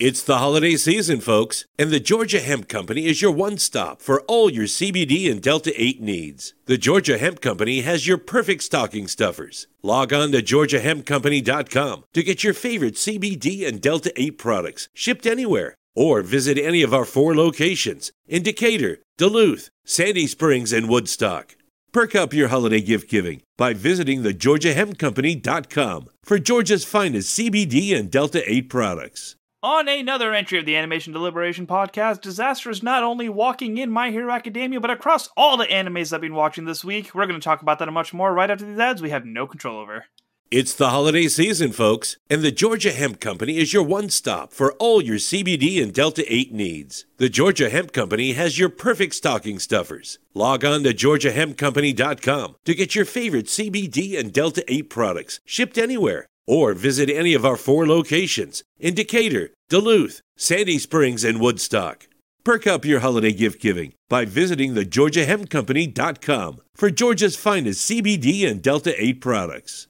It's the holiday season, folks, and the Georgia Hemp Company is your one stop for all your CBD and Delta 8 needs. The Georgia Hemp Company has your perfect stocking stuffers. Log on to GeorgiaHempCompany.com to get your favorite CBD and Delta 8 products shipped anywhere, or visit any of our four locations in Decatur, Duluth, Sandy Springs, and Woodstock. Perk up your holiday gift giving by visiting the GeorgiaHempCompany.com for Georgia's finest CBD and Delta 8 products. On another entry of the Animation Deliberation podcast, disaster is not only walking in My Hero Academia, but across all the animes I've been watching this week. We're going to talk about that and much more right after these ads we have no control over. It's the holiday season, folks, and the Georgia Hemp Company is your one stop for all your CBD and Delta 8 needs. The Georgia Hemp Company has your perfect stocking stuffers. Log on to GeorgiaHempCompany.com to get your favorite CBD and Delta 8 products shipped anywhere, or visit any of our four locations in Decatur, Duluth, Sandy Springs, and Woodstock. Perk up your holiday gift giving by visiting the GeorgiaHempCompany.com for Georgia's finest CBD and Delta 8 products.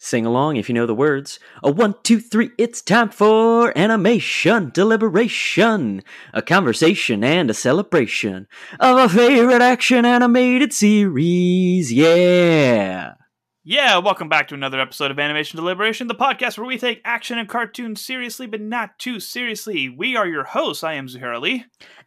Sing along if you know the words. A one, two, three, it's time for animation deliberation. A conversation and a celebration of a favorite action animated series. Yeah. Yeah, welcome back to another episode of Animation Deliberation, the podcast where we take action and cartoons seriously, but not too seriously. We are your hosts. I am Zuhair Ali.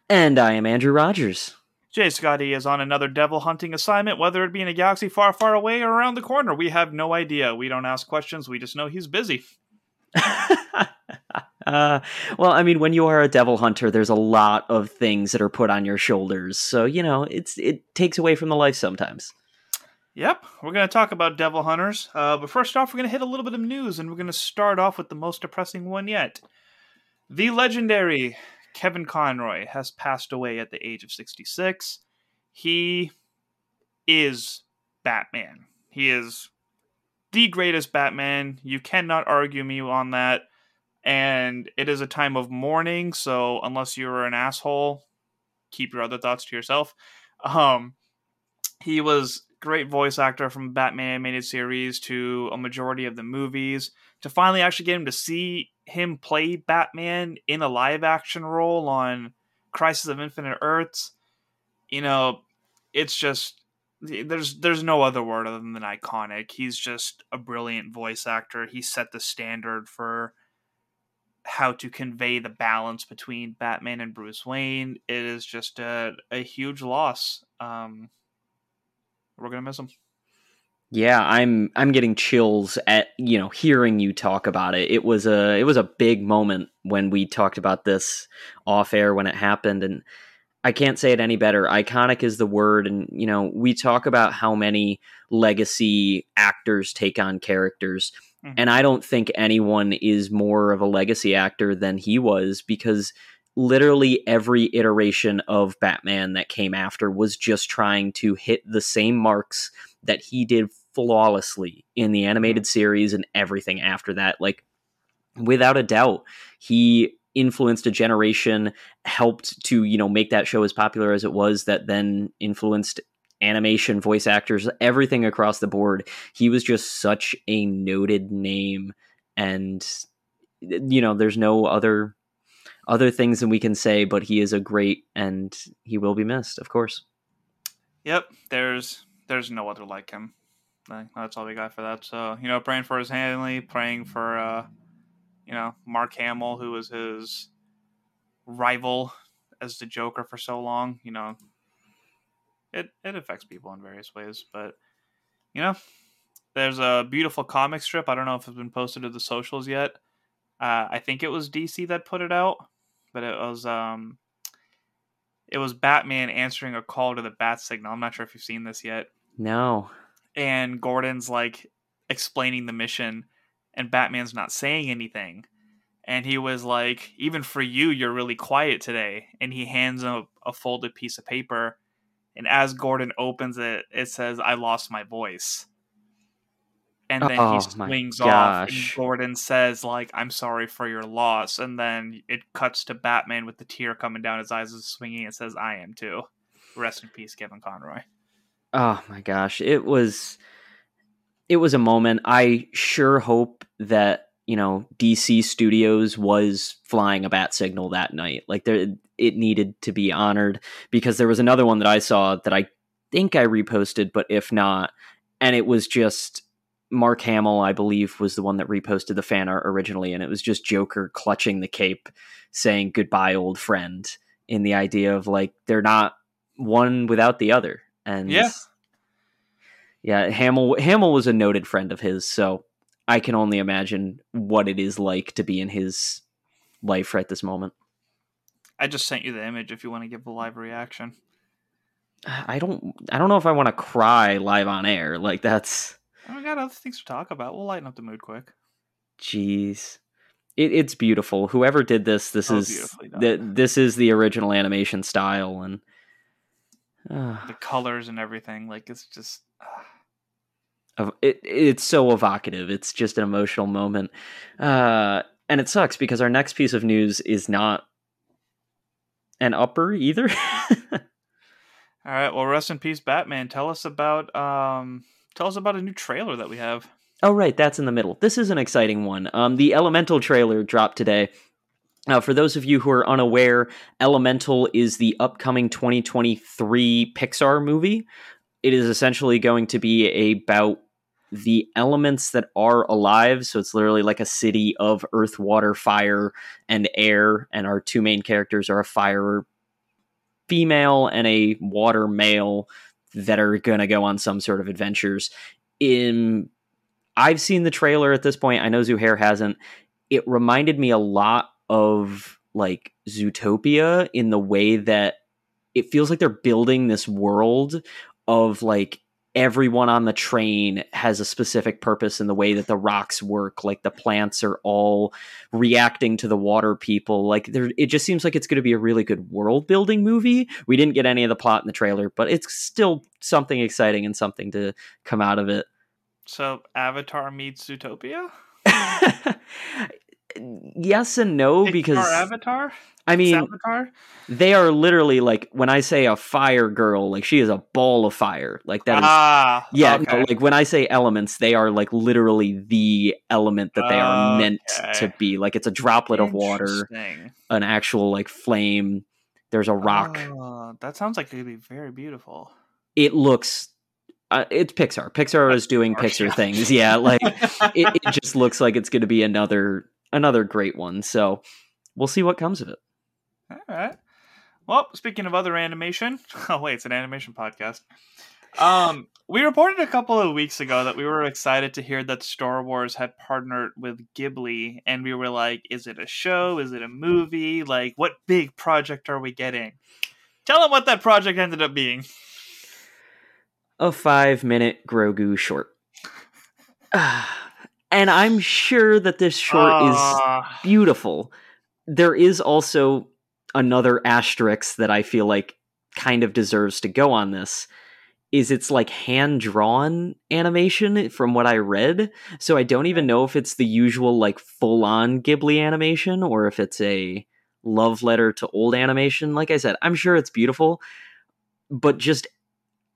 And I am Andrew Rogers. Jay Scotty is on another devil hunting assignment, whether it be in a galaxy far, far away or around the corner. We have no idea. We don't ask questions. We just know he's busy. uh, well, I mean, when you are a devil hunter, there's a lot of things that are put on your shoulders. So, you know, it's it takes away from the life sometimes. Yep, we're going to talk about Devil Hunters. Uh, but first off, we're going to hit a little bit of news, and we're going to start off with the most depressing one yet. The legendary Kevin Conroy has passed away at the age of 66. He is Batman. He is the greatest Batman. You cannot argue me on that. And it is a time of mourning, so unless you're an asshole, keep your other thoughts to yourself. Um, he was great voice actor from Batman animated series to a majority of the movies to finally actually get him to see him play Batman in a live action role on Crisis of Infinite Earths. You know, it's just there's there's no other word other than iconic. He's just a brilliant voice actor. He set the standard for how to convey the balance between Batman and Bruce Wayne. It is just a, a huge loss. Um, we're gonna miss him. Yeah, I'm I'm getting chills at you know hearing you talk about it. It was a it was a big moment when we talked about this off air when it happened, and I can't say it any better. Iconic is the word, and you know we talk about how many legacy actors take on characters, mm-hmm. and I don't think anyone is more of a legacy actor than he was because literally every iteration of Batman that came after was just trying to hit the same marks that he did flawlessly in the animated mm-hmm. series and everything after that. Like, without a doubt, he influenced a generation, helped to, you know, make that show as popular as it was, that then influenced animation, voice actors, everything across the board. He was just such a noted name. And, you know, there's no other other things than we can say, but he is a great and he will be missed, of course. Yep, there's there's no other like him. That's all we got for that. So you know, praying for his family, praying for uh, you know Mark Hamill, who was his rival as the Joker for so long. You know, it it affects people in various ways, but you know, there's a beautiful comic strip. I don't know if it's been posted to the socials yet. Uh, I think it was DC that put it out but it was um it was Batman answering a call to the bat signal. I'm not sure if you've seen this yet. No. And Gordon's like explaining the mission and Batman's not saying anything. And he was like, even for you, you're really quiet today. And he hands him a, a folded piece of paper. And as Gordon opens it, it says, I lost my voice and then oh, he swings off and gordon says like i'm sorry for your loss and then it cuts to batman with the tear coming down his eyes is swinging and says i am too. Rest in peace kevin conroy. Oh my gosh. It was it was a moment. I sure hope that you know DC Studios was flying a bat signal that night. Like there, it needed to be honored because there was another one that I saw that I think I reposted, but if not, and it was just Mark Hamill, I believe, was the one that reposted the fan art originally, and it was just Joker clutching the cape, saying "Goodbye, old friend," in the idea of like they're not one without the other. And Yeah. yeah, Hamill Hamill was a noted friend of his, so I can only imagine what it is like to be in his life right this moment. I just sent you the image if you want to give a live reaction. I don't I don't know if I want to cry live on air. Like that's And we got other things to talk about. We'll lighten up the mood quick. jeez. It, it's beautiful. Whoever did this, this Oh, is the, this is the original animation style and uh, The colors and everything, like it's just. ah. of- it, it's so evocative. It's just an emotional moment. Uh, and it sucks because our next piece of news is not an upper either. All right. Well, rest in peace, Batman. Tell us about um. Tell us about a new trailer that we have. Oh, right, that's in the middle. This is an exciting one. Um, the Elemental trailer dropped today. Uh, for those of you who are unaware, Elemental is the upcoming 2023 Pixar movie. It is essentially going to be about the elements that are alive. So it's literally like a city of earth, water, fire, and air. And our two main characters are a fire female and a water male that are going to go on some sort of adventures. In I've seen the trailer at this point. I know Zuhair hasn't. It reminded me a lot of like Zootopia in the way that it feels like they're building this world of like everyone on the train has a specific purpose in the way that the rocks work like the plants are all reacting to the water people like there it just seems like it's going to be a really good world building movie we didn't get any of the plot in the trailer but it's still something exciting and something to come out of it So, Avatar meets Zootopia. yes and no Pixar because Avatar. I mean Avatar. they are literally like when I say a fire girl, like she is a ball of fire. Like that is ah, yeah, okay. no, like when I say elements, they are like literally the element that they are meant to be. Like it's a droplet of water, an actual like flame. There's a rock. Oh, that sounds like it could be very beautiful. It looks uh, it's Pixar. Pixar is doing Pixar, Pixar things. Yeah, like it, it just looks like it's going to be another another great one. So we'll see what comes of it. All right. Well, speaking of other animation, oh wait, it's an animation podcast. Um, we reported a couple of weeks ago that we were excited to hear that Star Wars had partnered with Ghibli, and we were like, "Is it a show? Is it a movie? Like, what big project are we getting?" Tell them what that project ended up being. a five minute Grogu short. and I'm sure that this short is Ah, beautiful. There is also another asterisk that I feel like kind of deserves to go on this. Is it's like hand drawn animation from what I read. So I don't even know if it's the usual like full on Ghibli animation or if it's a love letter to old animation. Like I said, I'm sure it's beautiful, but just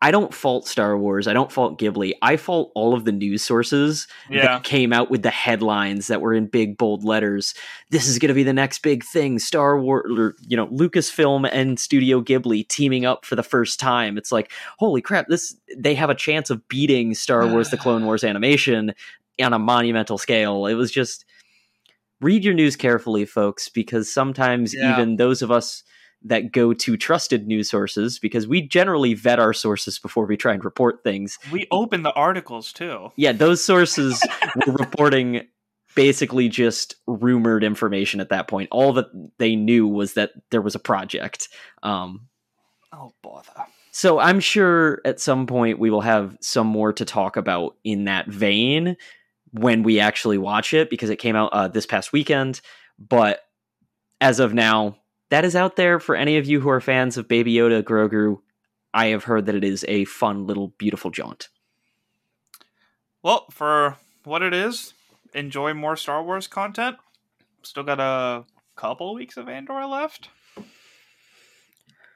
I don't fault Star Wars. I don't fault Ghibli. I fault all of the news sources yeah. that came out with the headlines that were in big bold letters. This is going to be the next big thing. Star Wars, or, you know, Lucasfilm and Studio Ghibli teaming up for the first time. It's like, holy crap! This they have a chance of beating Star Wars: The Clone Wars animation on a monumental scale. It was just read your news carefully, folks, because sometimes Yeah. even those of us that go to trusted news sources, because we generally vet our sources before we try and report things We open the articles too. yeah, those sources were reporting basically just rumored information at that point. All that they knew was that there was a project. Um, Oh bother. so I'm sure at some point we will have some more to talk about in that vein when we actually watch it because it came out uh, this past weekend. But as of now, that is out there for any of you who are fans of Baby Yoda Grogu. I have heard that it is a fun little beautiful jaunt. Well, for what it is, enjoy more Star Wars content. Still got a couple weeks of Andor left.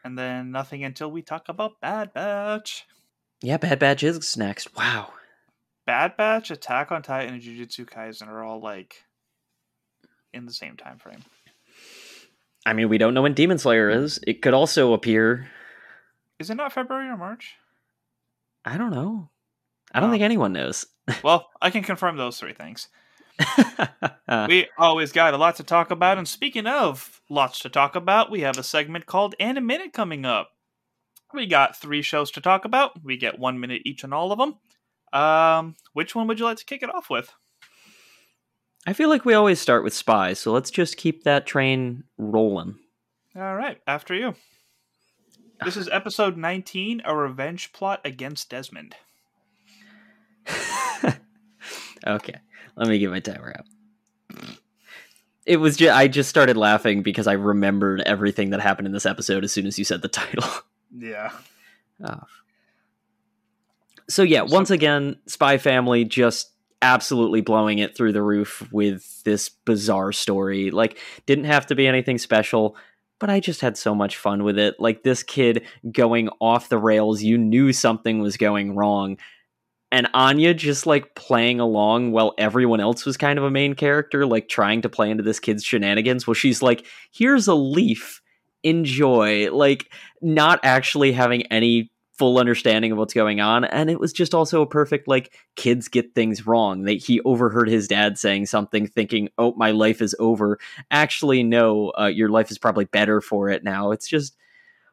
And then nothing until we talk about Bad Batch. Yeah, Bad Batch is next. Wow. Bad Batch, Attack on Titan, and Jujutsu Kaisen are all like in the same time frame. I mean, we don't know when Demon Slayer is. It could also appear. Is it not February or March? I don't know. I don't Oh. think anyone knows. Well, I can confirm those three things. We always got a lot to talk about, and speaking of lots to talk about, we have a segment called "And a Minute" coming up. We got three shows to talk about. We get one minute each on all of them. Um, which one would you like to kick it off with? I feel like we always start with spies, so let's just keep that train rolling. All right, after you. Ah. This is episode 19 A Revenge Plot Against Desmond. okay, let me get my timer out. It was just I just started laughing because I remembered everything that happened in this episode as soon as you said the title. Yeah. Oh. So yeah, So- once again, Spy Family just absolutely blowing it through the roof with this bizarre story. Like didn't have to be anything special, but I just had so much fun with it. Like this kid going off the rails, you knew something was going wrong. And Anya just like playing along while everyone else was kind of a main character, like trying to play into this kid's shenanigans. Well, she's like, here's a leaf, enjoy. Like, not actually having any full understanding of what's going on and it was just also a perfect like kids get things wrong. That he overheard his dad saying something thinking oh my life is over. Actually no uh, your life is probably better for it now. It's just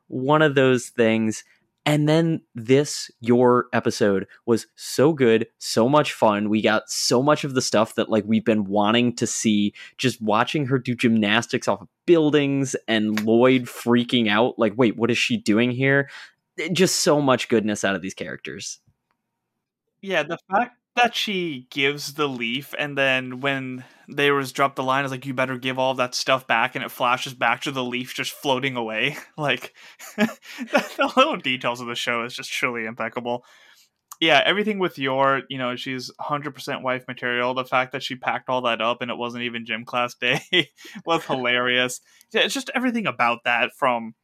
one of those things. And then this your episode was so good so much fun. We got so much of the stuff that like we've been wanting to see. Just watching her do gymnastics off of buildings and lloyd freaking out like wait what is she doing here Eh, just so much goodness out of these characters. Yeah, the fact that she gives the leaf and then when they was dropped the line is like you better give all that stuff back and it flashes back to the leaf just floating away. Like the little details of the show is just truly impeccable. Yeah everything with your you know she's 100% wife material. The fact that she packed all that up and it wasn't even gym class day was hilarious. Yeah, it's just everything about that from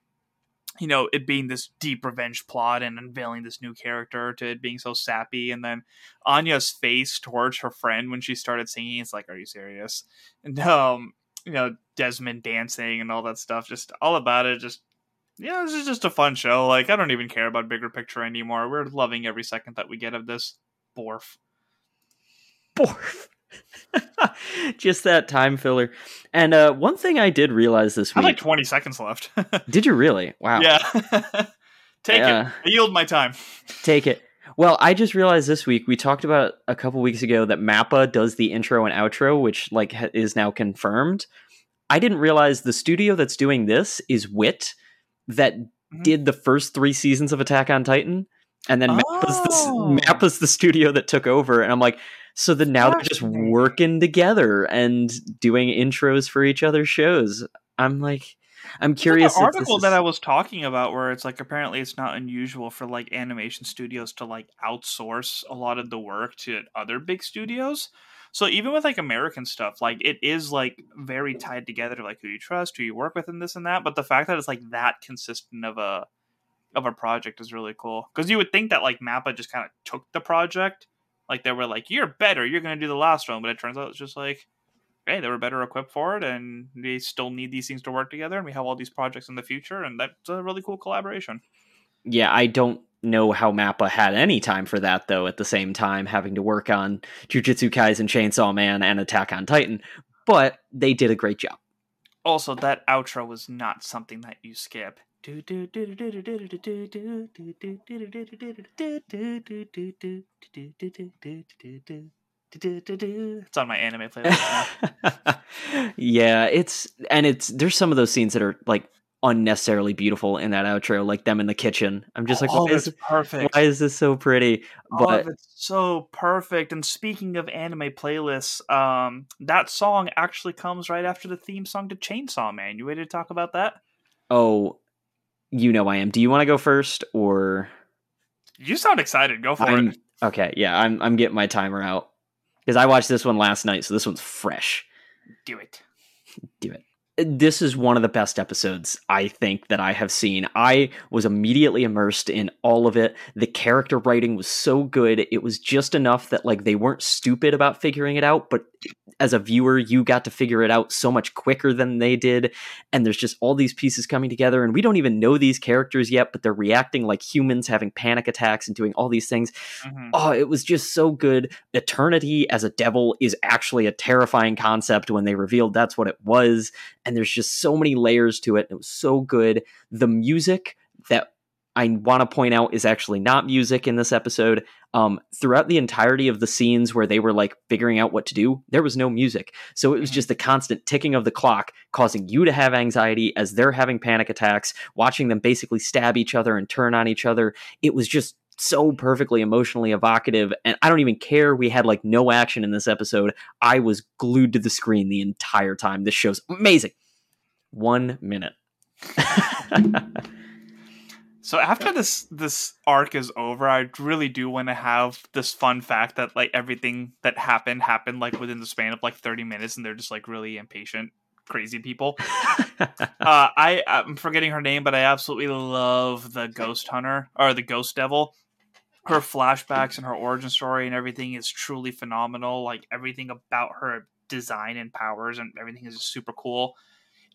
you know it being this deep revenge plot and unveiling this new character to it being so sappy. And then anya's face towards her friend when she started singing it's like are you serious? And um you know desmond dancing and all that stuff just all about it just yeah this is just a fun show. Like i don't even care about bigger picture anymore. We're loving every second that we get of this. Borf. Borf. just that time filler. And uh one thing i did realize this i have week like 20 seconds left. Did you really? Wow. Yeah. Take Uh, it I yield my time. Take it. Well i just realized this week we talked about a couple weeks ago that mappa does the intro and outro which like ha- is now confirmed. I didn't realize the studio that's doing this is wit that Mhm. did the first three seasons of attack on titan and then mappa's, the, Oh. mappa's the studio that took over and i'm like so then now they're just working together and doing intros for each other's shows i'm like i'm curious the article is- that I was talking about, where it's like apparently it's not unusual for like animation studios to like outsource a lot of the work to other big studios. So even with like American stuff, like it is like very tied together to like who you trust, who you work with, and this and that. But the fact that it's like that consistent of a of a project is really cool because you would think that like Mappa just kind of took the project, like they were like, "You're better, you're gonna do the last one," but it turns out it's just like hey, they were better equipped for it, and they still need these things to work together, and we have all these projects in the future, and that's a really cool collaboration. yeah, I don't know how Mappa had any time for that though. At the same time, having to work on Jujutsu Kaisen, Chainsaw Man, and Attack on Titan, but they did a great job. Also, that outro was not something that you skip. It's on my anime playlist now. yeah, it's and it's there's some of those scenes that are like unnecessarily beautiful in that outro, like them in the kitchen. I'm just like, oh, why is, perfect. why is this so pretty? But of it's so perfect. And speaking of anime playlists, um, that song actually comes right after the theme song to Chainsaw Man. You ready to talk about that? oh, you know I am. Do you want to go first or? You sound excited. Go for I'm it. okay. Yeah, I'm I'm getting my timer out because I watched this one last night, so this one's fresh. Do it. Do it. This is one of the best episodes I think that I have seen. I was immediately immersed in all of it. The character writing was so good. It was just enough that like they weren't stupid about figuring it out, but as a viewer, you got to figure it out so much quicker than they did. And there's just all these pieces coming together, and we don't even know these characters yet, but they're reacting like humans, having panic attacks and doing all these things. Mm-hmm. Oh, it was just so good. Eternity as a devil is actually a terrifying concept when they revealed that's what it was. And there's just so many layers to it. It was so good. The music that I want to point out is actually not music in this episode. Um, throughout the entirety of the scenes where they were like figuring out what to do, there was no music. So it was mm-hmm. just the constant ticking of the clock, causing you to have anxiety as they're having panic attacks, watching them basically stab each other and turn on each other. It was just so perfectly emotionally evocative. And I don't even care. We had like no action in this episode. I was glued to the screen the entire time. This show's amazing. One minute. So after this this arc is over, I really do want to have this fun fact that like everything that happened happened like within the span of like 30 minutes and they're just like really impatient crazy people. uh, I I'm forgetting her name, but I absolutely love the ghost hunter or the ghost devil. Her flashbacks and her origin story and everything is truly phenomenal. Like everything about her design and powers and everything is super cool.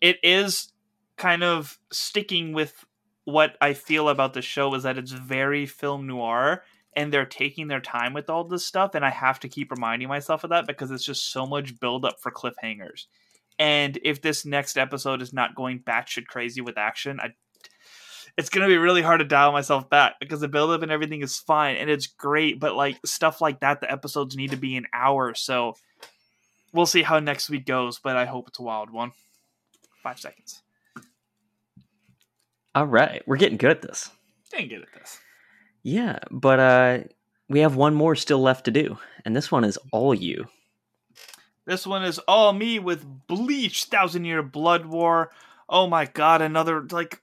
It is kind of sticking with what I feel about the show is that it's very film noir and they're taking their time with all this stuff and I have to keep reminding myself of that because it's just so much build up for cliffhangers. And if this next episode is not going batshit crazy with action, I it's gonna be really hard to dial myself back because the build up and everything is fine and it's great, but like stuff like that, the episodes need to be an hour. So we'll see how next week goes, but I hope it's a wild one. Five seconds. All right, we're getting good at this. Getting good at this. Yeah, but uh, we have one more still left to do, and this one is all you. This one is all me with Bleach, Thousand Year Blood War. Oh my god, another like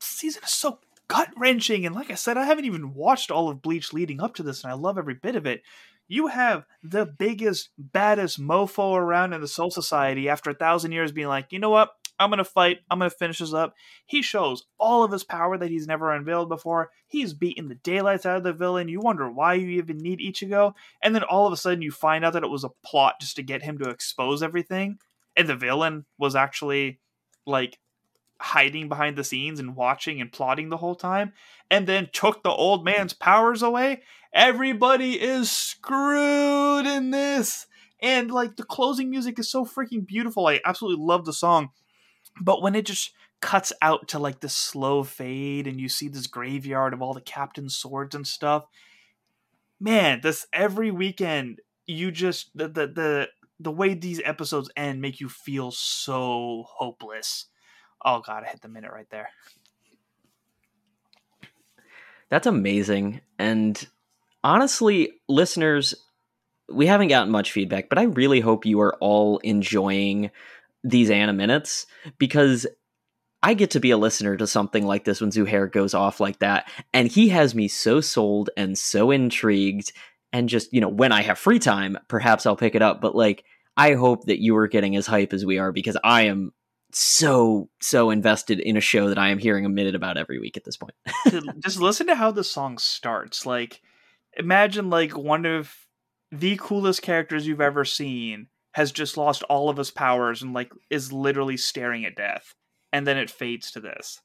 season is so gut wrenching, and like I said, I haven't even watched all of Bleach leading up to this, and I love every bit of it. You have the biggest, baddest mofo around in the Soul Society after a thousand years being like, you know what? I'm going to fight. I'm going to finish this up. He shows all of his power that he's never unveiled before. He's beaten the daylights out of the villain. You wonder why you even need Ichigo. And then all of a sudden you find out that it was a plot just to get him to expose everything. And the villain was actually like hiding behind the scenes and watching and plotting the whole time. And then took the old man's powers away. Everybody is screwed in this. And like the closing music is so freaking beautiful. I absolutely love the song but when it just cuts out to like the slow fade and you see this graveyard of all the captain's swords and stuff, man, this every weekend you just the the the, the way these episodes end make you feel so hopeless. Oh god, I hit the minute right there. That's amazing. And honestly, listeners, we haven't gotten much feedback, but I really hope you are all enjoying these And a Minutes because I get to be a listener to something like this when Zuhair goes off like that. And he has me so sold and so intrigued. And just, you know, when I have free time, perhaps I'll pick it up. But like, I hope that you are getting as hype as we are because I am so, so invested in a show that I am hearing a minute about every week at this point. just listen to how the song starts. Like, imagine like one of the coolest characters you've ever seen has just lost all of his powers and like is literally staring at death. And then it fades to this.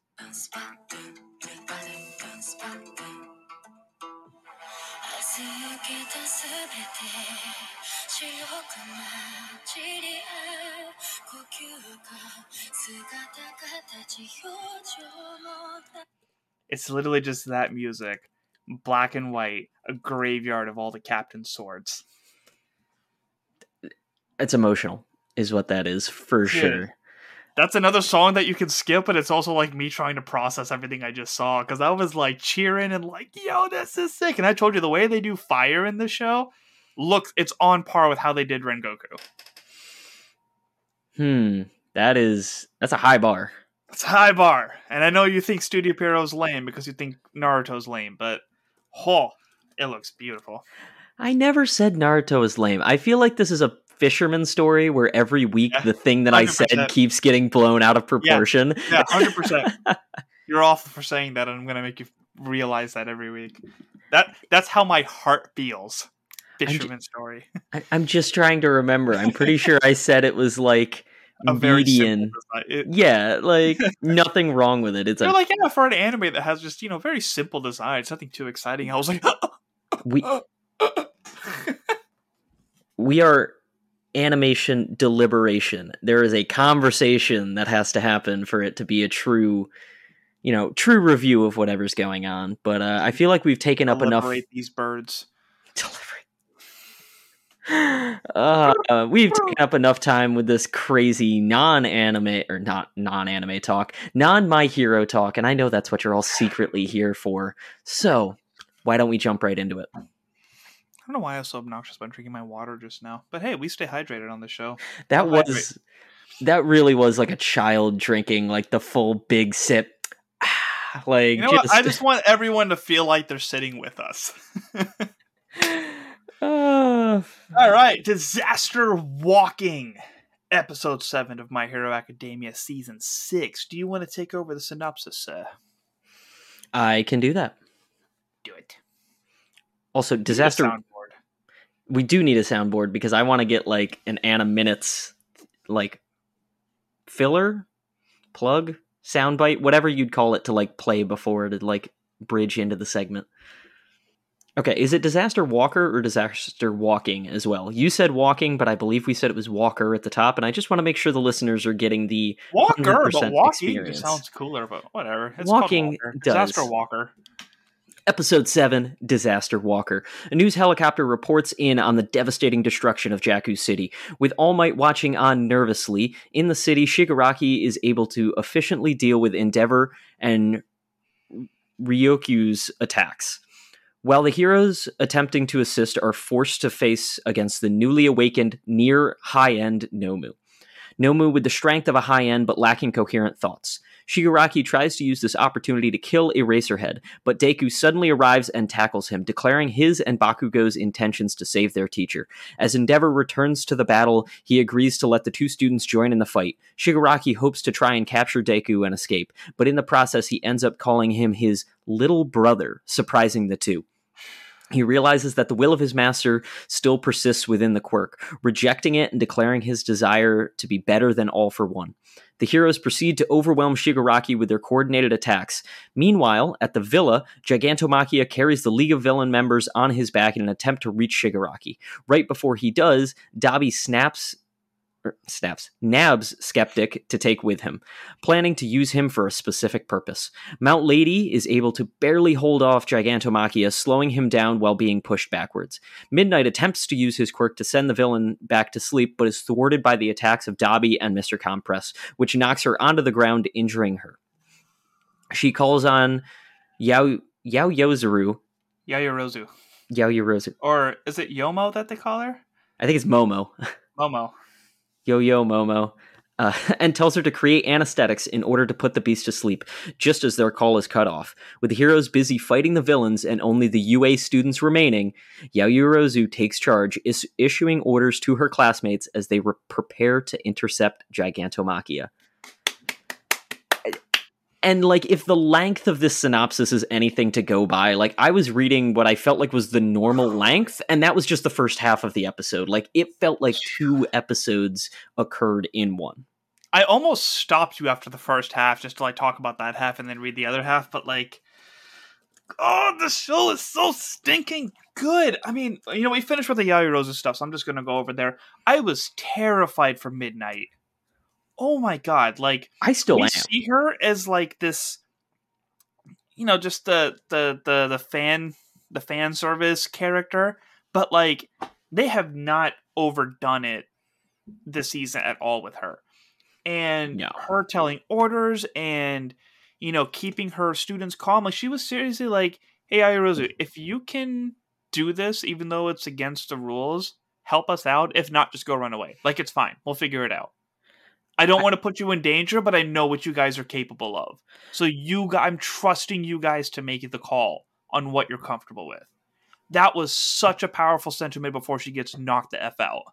It's literally just that music, black and white, a graveyard of all the captain's swords it's emotional is what that is for sure. That's another song that you can skip but it's also like me trying to process everything i just saw because i was like cheering and like yo this is sick and i told you the way they do fire in the show looks it's on par with how they did rengoku. Hmm that is that's a high bar. It's a high bar and i know you think studio Pierrot's lame because you think naruto's lame but oh it looks beautiful. I never said Naruto is lame. I feel like this is a fisherman story where every week yeah, the thing that 100%. I said keeps getting blown out of proportion. Yeah, hundred percent. You're awful for saying that, and I'm gonna make you realize that every week. That that's how my heart feels. fisherman story. I, I'm just trying to remember. I'm pretty sure I said it was like A median. It- Yeah, like nothing wrong with it. It's a like, yeah, for an anime that has just, you know, very simple design, it's nothing too exciting. I was like, we we are animation deliberation. There is a conversation that has to happen for it to be a true, you know, true review of whatever's going on. But uh, I feel like we've taken up enough. These birds. Deliberate. Uh, uh, we've taken up enough time with this crazy non-anime or not non-anime talk, non My Hero talk, and I know that's what you're all secretly here for. So, why don't we jump right into it? I don't know why I was so obnoxious about drinking my water just now. But hey, we stay hydrated on the show. That was that really was like a child drinking like the full big sip. like You know just, what? I just want everyone to feel like they're sitting with us. Uh, All right, Disaster Walking, episode 7 of My Hero Academia, season 6. Do you want to take over the synopsis, sir? I can do that. Do it. Also, disaster. We do need a soundboard because I want to get like an And a Minutes like filler, plug, soundbite, whatever you'd call it to like play before to like bridge into the segment. Okay, is it disaster walker or disaster walking as well? You said walking, but I believe we said it was walker at the top, and I just want to make sure the listeners are getting the Walker, 100% but walking experience. sounds cooler, but whatever. It's Walking Walker. does. Disaster Walker. Episode 7 Disaster Walker. A news helicopter reports in on the devastating destruction of Jaku City. With All Might watching on nervously, in the city, Shigaraki is able to efficiently deal with Endeavor and Ryukyu's attacks. While the heroes attempting to assist are forced to face against the newly awakened near high end Nomu. Nomu with the strength of a high end but lacking coherent thoughts. Shigaraki tries to use this opportunity to kill Eraserhead, but Deku suddenly arrives and tackles him, declaring his and Bakugo's intentions to save their teacher. As Endeavor returns to the battle, he agrees to let the two students join in the fight. Shigaraki hopes to try and capture Deku and escape, but in the process, he ends up calling him his little brother, surprising the two. He realizes that the will of his master still persists within the quirk, rejecting it and declaring his desire to be better than all for one. The heroes proceed to overwhelm Shigaraki with their coordinated attacks. Meanwhile, at the villa, Gigantomachia carries the League of Villain members on his back in an attempt to reach Shigaraki. Right before he does, Dabi snaps Er, snaps nabs skeptic to take with him planning to use him for a specific purpose mount lady is able to barely hold off gigantomachia slowing him down while being pushed backwards midnight attempts to use his quirk to send the villain back to sleep but is thwarted by the attacks of Dabi and mr compress which knocks her onto the ground injuring her she calls on yao yao yozuru Yayorozu. yao yorozu Or is it Yomo that they call her? i think it's momo Momo. Yo Yo Momo, uh, and tells her to create anesthetics in order to put the beast to sleep, just as their call is cut off. With the heroes busy fighting the villains and only the UA students remaining, Yaoyorozu takes charge, is issuing orders to her classmates as they re- prepare to intercept Gigantomachia. And like, if the length of this synopsis is anything to go by, like I was reading what I felt like was the normal length, and that was just the first half of the episode. Like it felt like two episodes occurred in one. I almost stopped you after the first half just to like talk about that half and then read the other half, but like Oh, the show is so stinking good. I mean, you know, we finished with the Yaoyorozu stuff, so I'm just gonna go over there. I was terrified for midnight. Oh my god, like I still we am. see her as like this you know, just the the the the fan the fan service character, but like they have not overdone it this season at all with her. And No. her telling orders and you know, keeping her students calm. Like she was seriously like, "Hey, Ayorozu, if you can do this, even though it's against the rules, help us out. If not, just go run away. Like it's fine. We'll figure it out. I don't want to put you in danger, but I know what you guys are capable of. So you, I'm trusting you guys to make the call on what you're comfortable with. That was such a powerful sentiment before she gets knocked the f out.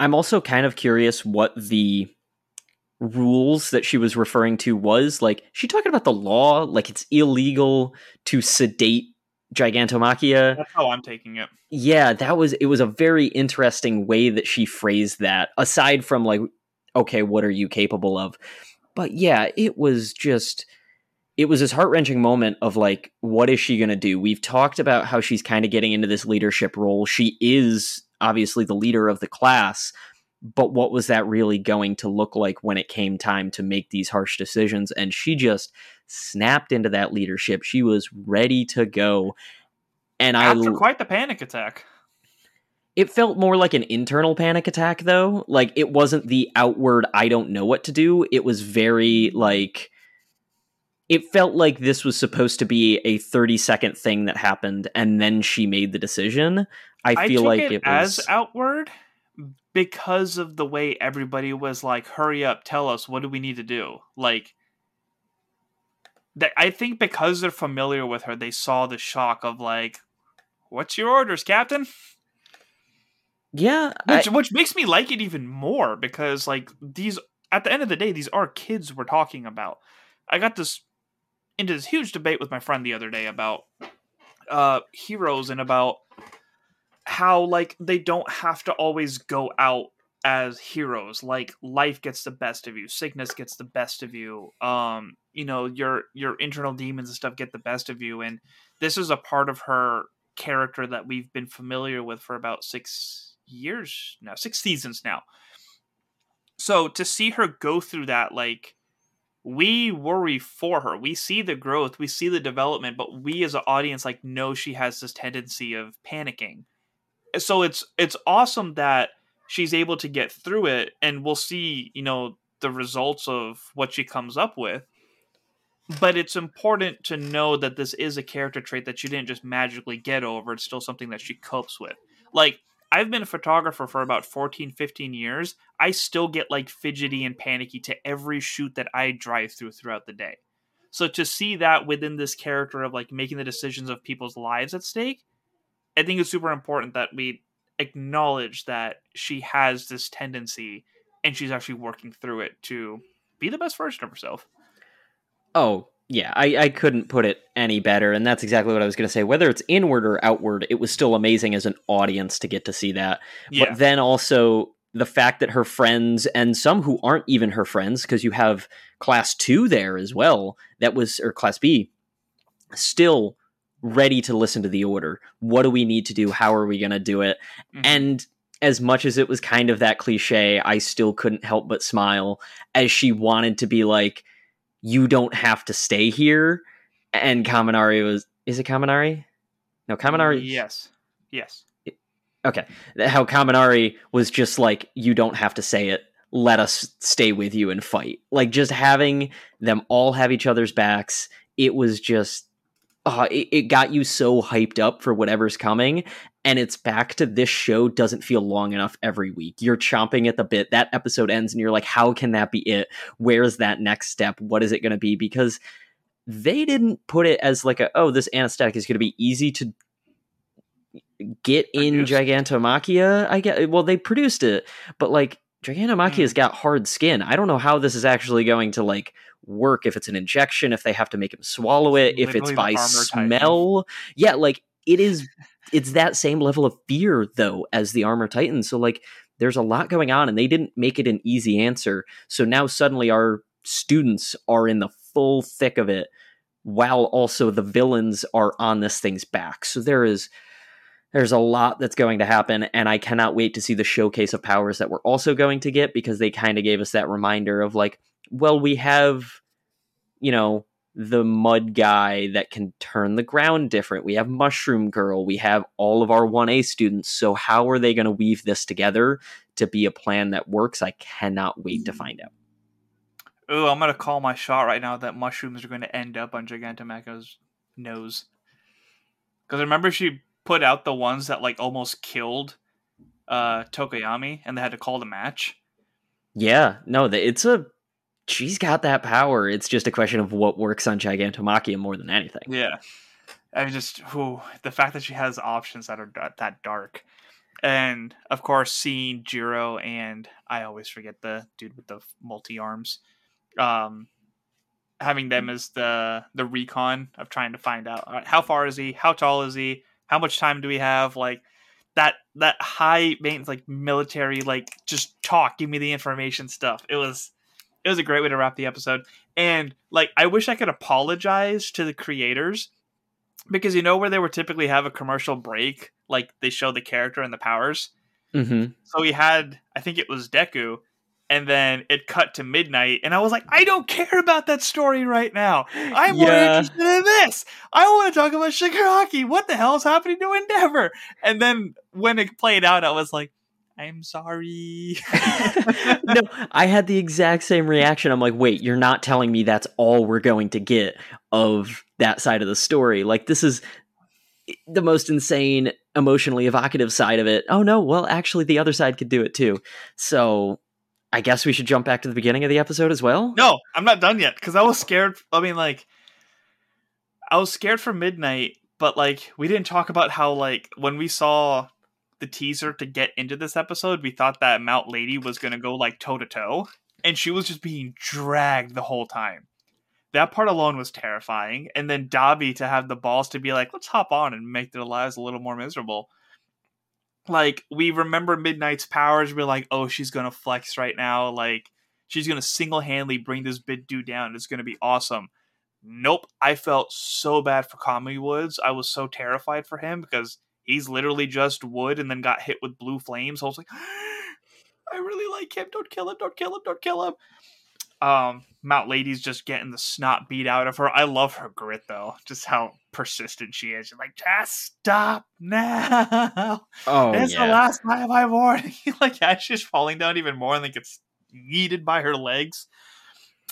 I'm also kind of curious what the rules that she was referring to was. Like, she talking about the law? Like, it's illegal to sedate Gigantomachia. That's how I'm taking it. Yeah, that was it was a very interesting way that she phrased that. Aside from like, okay, what are you capable of? But yeah, it was just it was this heart-wrenching moment of like what is she going to do? We've talked about how she's kind of getting into this leadership role. She is obviously the leader of the class but what was that really going to look like when it came time to make these harsh decisions? And she just snapped into that leadership. She was ready to go. And After i quite the panic attack. It felt more like an internal panic attack though like it wasn't the outward i don't know what to do it was very like it felt like this was supposed to be a 30 second thing that happened and then she made the decision i I feel took like it, it, was as outward because of the way everybody was like, "Hurry up, tell us what do we need to do." Like, that I think because they're familiar with her, they saw the shock of like, "What's your orders, Captain?" Yeah I- Which which makes me like it even more because like these at the end of the day, these are kids we're talking about. I got this into this huge debate with my friend the other day about uh heroes and about how like they don't have to always go out as heroes like life gets the best of you sickness gets the best of you um you know your your internal demons and stuff get the best of you and this is a part of her character that we've been familiar with for about six years now six seasons now. So to see her go through that like we worry for her. We see the growth we see the development but we as an audience like know she has this tendency of panicking. So it's it's awesome that she's able to get through it and we'll see you know the results of what she comes up with. But it's important to know that this is a character trait that she didn't just magically get over. It's still something that she copes with. Like i've been a photographer for about 14 15 years i still get like fidgety and panicky to every shoot that i drive through throughout the day so to see that within this character of like making the decisions of people's lives at stake I think it's super important that we acknowledge that she has this tendency and she's actually working through it to be the best version of herself. Oh, yeah, I, I couldn't put it any better. And that's exactly what I was going to say. Whether it's inward or outward, it was still amazing as an audience to get to see that. Yeah. But then also the fact that her friends and some who aren't even her friends, because you have class two there as well, that was, or class B, still ready to listen to the order. What do we need to do? How are we going to do it? Mhm. And as much as it was kind of that cliche, I still couldn't help but smile as she wanted to be like, you don't have to stay here. And Kaminari was, is it Kaminari? No, Kaminari. Yes. Yes. Okay. How Kaminari was just like, you don't have to say it. Let us stay with you and fight. Like just having them all have each other's backs. It was just, uh, it, it got you so hyped up for whatever's coming. And it's back to this show doesn't feel long enough every week. You're chomping at the bit. That episode ends and you're like, how can that be it? Where's that next step? What is it going to be? Because they didn't put it as like a, oh, this anesthetic is going to be easy to get in Gigantomachia. I get well, they produced it, but like Gigantomachia's Mm. got hard skin. I don't know how this is actually going to like work if it's an injection, if they have to make him swallow it, if it's by smell. Yeah, like it is it's that same level of fear though as the armor titan. So like there's a lot going on and they didn't make it an easy answer. So now suddenly our students are in the full thick of it while also the villains are on this thing's back. So there is there's a lot that's going to happen and I cannot wait to see the showcase of powers that we're also going to get because they kind of gave us that reminder of like well we have you know the mud guy that can turn the ground different. We have Mushroom Girl. We have all of our 1A students. So, how are they going to weave this together to be a plan that works? I cannot wait to find out. Ooh, I'm gonna call my shot right now that mushrooms are going to end up on Gigantomachia's nose. Because remember, she put out the ones that like almost killed uh Tokoyami, and they had to call the match. Yeah, no, it's a. She's got that power. It's just a question of what works on Gigantomachia more than anything. Yeah, I mean, just ooh, the fact that she has options that are that dark, and of course, seeing Jiro and I always forget the dude with the multi arms. Um, having them as the the recon of trying to find out right, how far is he, how tall is he, how much time do we have, like that that high maintenance like military like just talk, give me the information stuff. It was it was a great way to wrap the episode. And like I wish I could apologize to the creators because you know where they would typically have a commercial break, like they show the character and the powers. Mm-hmm. So we had, I think it was Deku, and then it cut to midnight, and I was like, I don't care about that story right now. I'm more interested in this. I want to talk about Shigaraki. What the hell is happening to Endeavor? And then when it played out, I was like, I'm sorry. no, I had the exact same reaction. I'm like, wait, you're not telling me that's all we're going to get of that side of the story. Like, this is the most insane, emotionally evocative side of it. Oh, no, well, actually, the other side could do it too. So I guess we should jump back to the beginning of the episode as well. No, I'm not done yet because I was scared. I mean, like, I was scared for midnight, but like, we didn't talk about how like when we saw the teaser to get into this episode, we thought that Mount Lady was gonna go like toe to toe, and she was just being dragged the whole time. That part alone was terrifying, and then Dabi to have the balls to be like, "Let's hop on and make their lives a little more miserable." Like we remember Midnight's powers, we're like, "Oh, she's gonna flex right now." Like she's gonna single handedly bring this big dude down. It's gonna be awesome. Nope. I felt so bad for Kamui Woods. I was so terrified for him because he's literally just wood and then got hit with blue flames. I was like, I really like him. Don't kill him. Don't kill him. Don't kill him. Um, Mount Lady's just getting the snot beat out of her. I love her grit though, just how persistent she is. She's like, just stop now. Oh, It's the last time I warn you. like as she's falling down even more and like gets yeeted by her legs.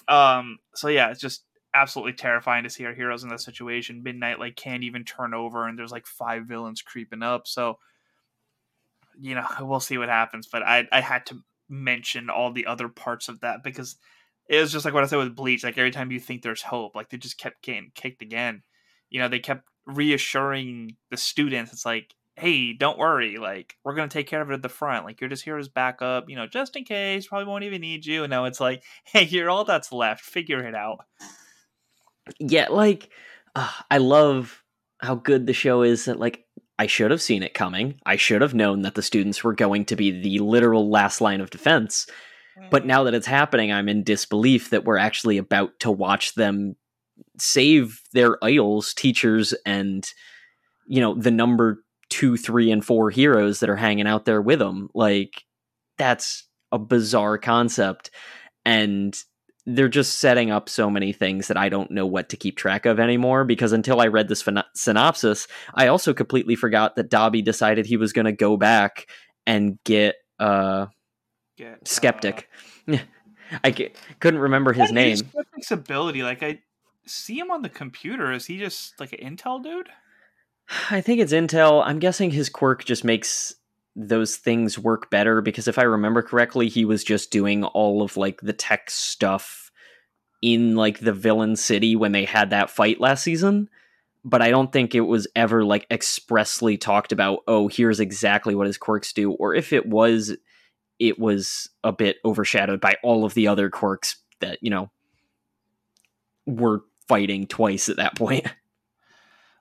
Um, so yeah, it's just absolutely terrifying to see our heroes in that situation. Midnight like can't even turn over and there's like five villains creeping up. So you know, we'll see what happens. But I I had to mention all the other parts of that because it was just like what I said with Bleach. Like every time you think there's hope, like they just kept getting kicked again. You know, they kept reassuring the students. It's like, hey, don't worry. Like we're gonna take care of it at the front. Like you're just here as backup. You know, just in case. Probably won't even need you. And now it's like, hey, you're all that's left. Figure it out. Yeah like uh, i love how good the show is that like i should have seen it coming. I should have known that the students were going to be the literal last line of defense. But now that it's happening i'm in disbelief that we're actually about to watch them save their idols teachers and you know the number two three and four heroes that are hanging out there with them like that's a bizarre concept. And they're just setting up so many things that I don't know what to keep track of anymore because until I read this phen- synopsis, I also completely forgot that Dabi decided he was going to go back and get uh Get, uh, skeptic. I c- couldn't remember his name. Skeptic's ability. Like I see him on the computer. Is he just like an Intel dude? I think it's Intel. I'm guessing his quirk just makes those things work better because if I remember correctly, he was just doing all of like the tech stuff in like the villain city when they had that fight last season. But I don't think it was ever like expressly talked about, oh, here's exactly what his quirks do. Or if it was, it was a bit overshadowed by all of the other quirks that, you know, were fighting twice at that point.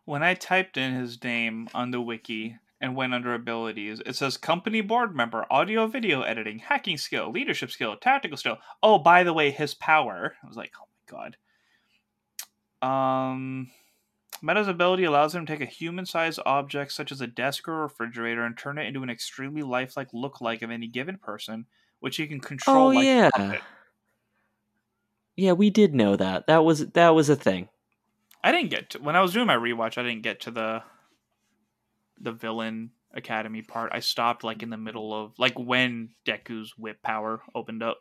When I typed in his name on the wiki and went under abilities, it says company board member, audio video editing, hacking skill, leadership skill, tactical skill. Oh, by the way, his power. I was like, oh my god. Um Meta's ability allows him to take a human-sized object such as a desk or refrigerator and turn it into an extremely lifelike look-like of any given person, which he can control Oh like yeah. puppet. Yeah, we did know that. That was that was a thing. I didn't get to when I was doing my rewatch. I didn't get to the the villain academy part. I stopped like in the middle of like when Deku's whip power opened up.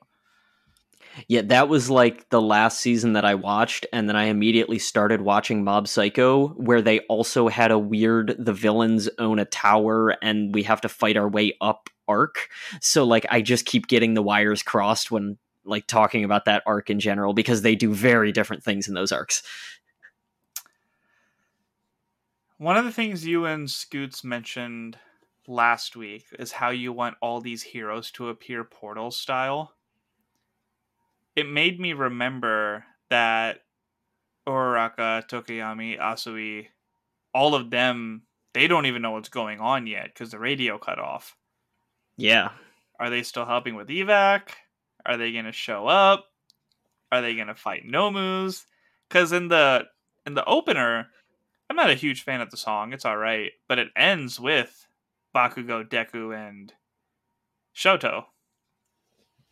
Yeah, that was like the last season that I watched, and then I immediately started watching Mob Psycho, where they also had a weird the villains own a tower and we have to fight our way up arc. So like I just keep getting the wires crossed when like talking about that arc in general because they do very different things in those arcs. One of the things you and Scoots mentioned last week is how you want all these heroes to appear portal style. It made me remember that Uraraka, Tokoyami, Asui, all of them, they don't even know what's going on yet because the radio cut off. Yeah. Are they still helping with evac? Are they gonna show up? Are they gonna fight Nomus? Because in the in the opener, I'm not a huge fan of the song. It's all right, but it ends with Bakugo, Deku, and Shoto.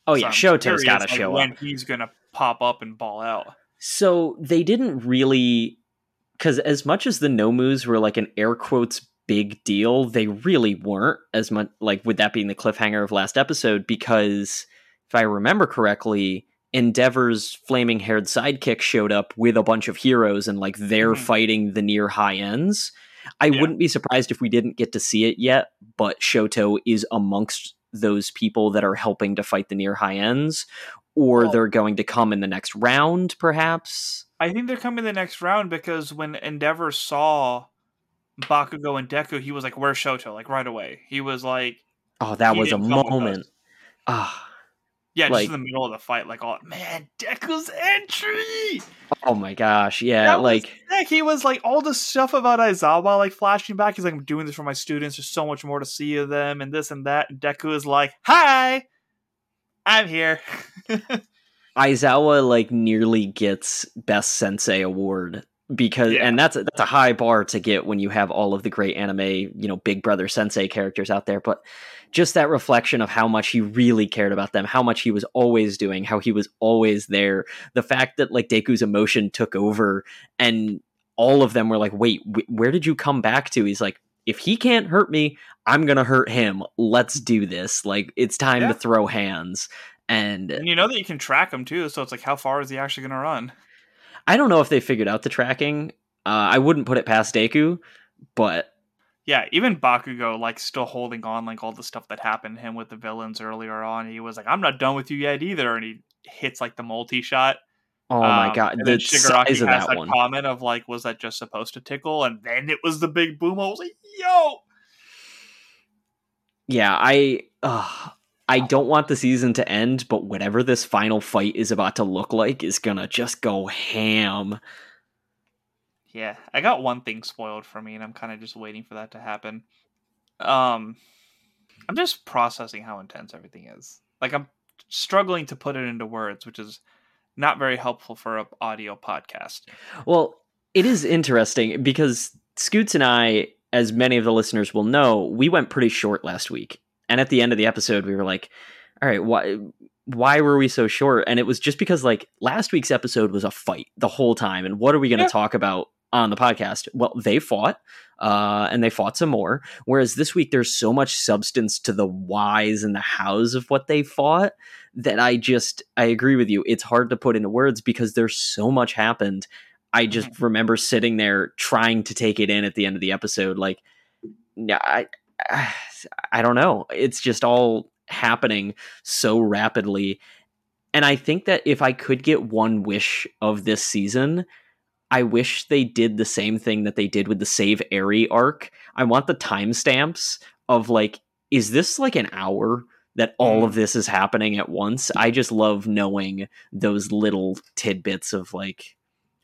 Oh yeah, I'm Shoto's got to like, show when up. he's gonna pop up and ball out. So they didn't really, because as much as the Nomus were like an air quotes big deal, they really weren't as much. Like with that being the cliffhanger of last episode, because if I remember correctly, Endeavor's flaming haired sidekick showed up with a bunch of heroes, and like they're Mhm. fighting the near high ends. I Yeah. wouldn't be surprised if we didn't get to see it yet, but Shoto is amongst those people that are helping to fight the near high ends, or they're going to come in the next round, perhaps. I think they're coming the next round because when Endeavor saw Bakugo and Deku, he was like, "Where's Shoto?" Like right away. He was like, Oh, that was a didn't come with moment. Ah, "Yeah, Like- just in the middle of the fight." Like, "Oh man, Deku's entry!" oh my gosh, yeah, That like sick. He was like all the stuff about Aizawa, like flashing back. He's like, "I'm doing this for my students. There's so much more to see of them, and this and that." And Deku is like, "Hi, I'm here." Aizawa like nearly gets best sensei award because Yeah. and that's a, that's a high bar to get when you have all of the great anime, you know, Big Brother sensei characters out there, but just that reflection of how much he really cared about them, how much he was always doing, how he was always there. The fact that like Deku's emotion took over and all of them were like, "Wait, wh- where did you come back to?" He's like, "If he can't hurt me, I'm going to hurt him. Let's do this. Like it's time Yeah. to throw hands." And and you know that you can track him too, so it's like, how far is he actually going to run? I don't know if they figured out the tracking. Uh, I wouldn't put it past Deku, but Yeah, even Bakugo, like, still holding on, like, all the stuff that happened to him with the villains earlier on. He was like, I'm not done with you yet either. And he hits, like, the multi shot. oh my Um, god, and the then Shigaraki size of has that that one. comment of, like, was that just supposed to tickle? And then it was the big boom. I was like, yo! Yeah, I uh, I don't want the season to end, but whatever this final fight is about to look like is gonna just go ham. Yeah, I got one thing spoiled for me, and I'm kind of just waiting for that to happen. Um, I'm just processing how intense everything is. Like, I'm struggling to put it into words, which is not very helpful for a audio podcast. Well, it is interesting because Scoots and I, as many of the listeners will know, we went pretty short last week. And at the end of the episode, we were like, all right, why why were we so short? And it was just because like last week's episode was a fight the whole time. And what are we going to Yeah. talk about on the podcast? Well, they fought, uh, and they fought some more. Whereas this week, there's so much substance to the whys and the hows of what they fought that I just I agree with you. It's hard to put into words because there's so much happened. I just remember sitting there trying to take it in at the end of the episode. Like, no, I, I don't know. It's just all happening so rapidly. And I think that if I could get one wish of this season, I wish they did the same thing that they did with the Save Eri arc. I want the timestamps of like, is this like an hour that all mm-hmm. of this is happening at once? I just love knowing those little tidbits of like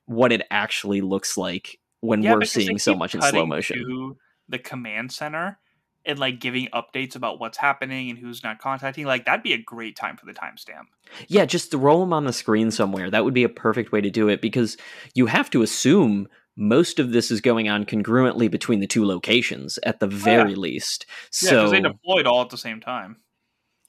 what it actually looks like when Yeah, we're seeing so much in slow motion. the command center and like giving updates about what's happening and who's not contacting. Like that'd be a great time for the timestamp. Yeah, just throw them on the screen somewhere. That would be a perfect way to do it because you have to assume most of this is going on congruently between the two locations at the oh, very least. Yeah, because So they deployed all at the same time.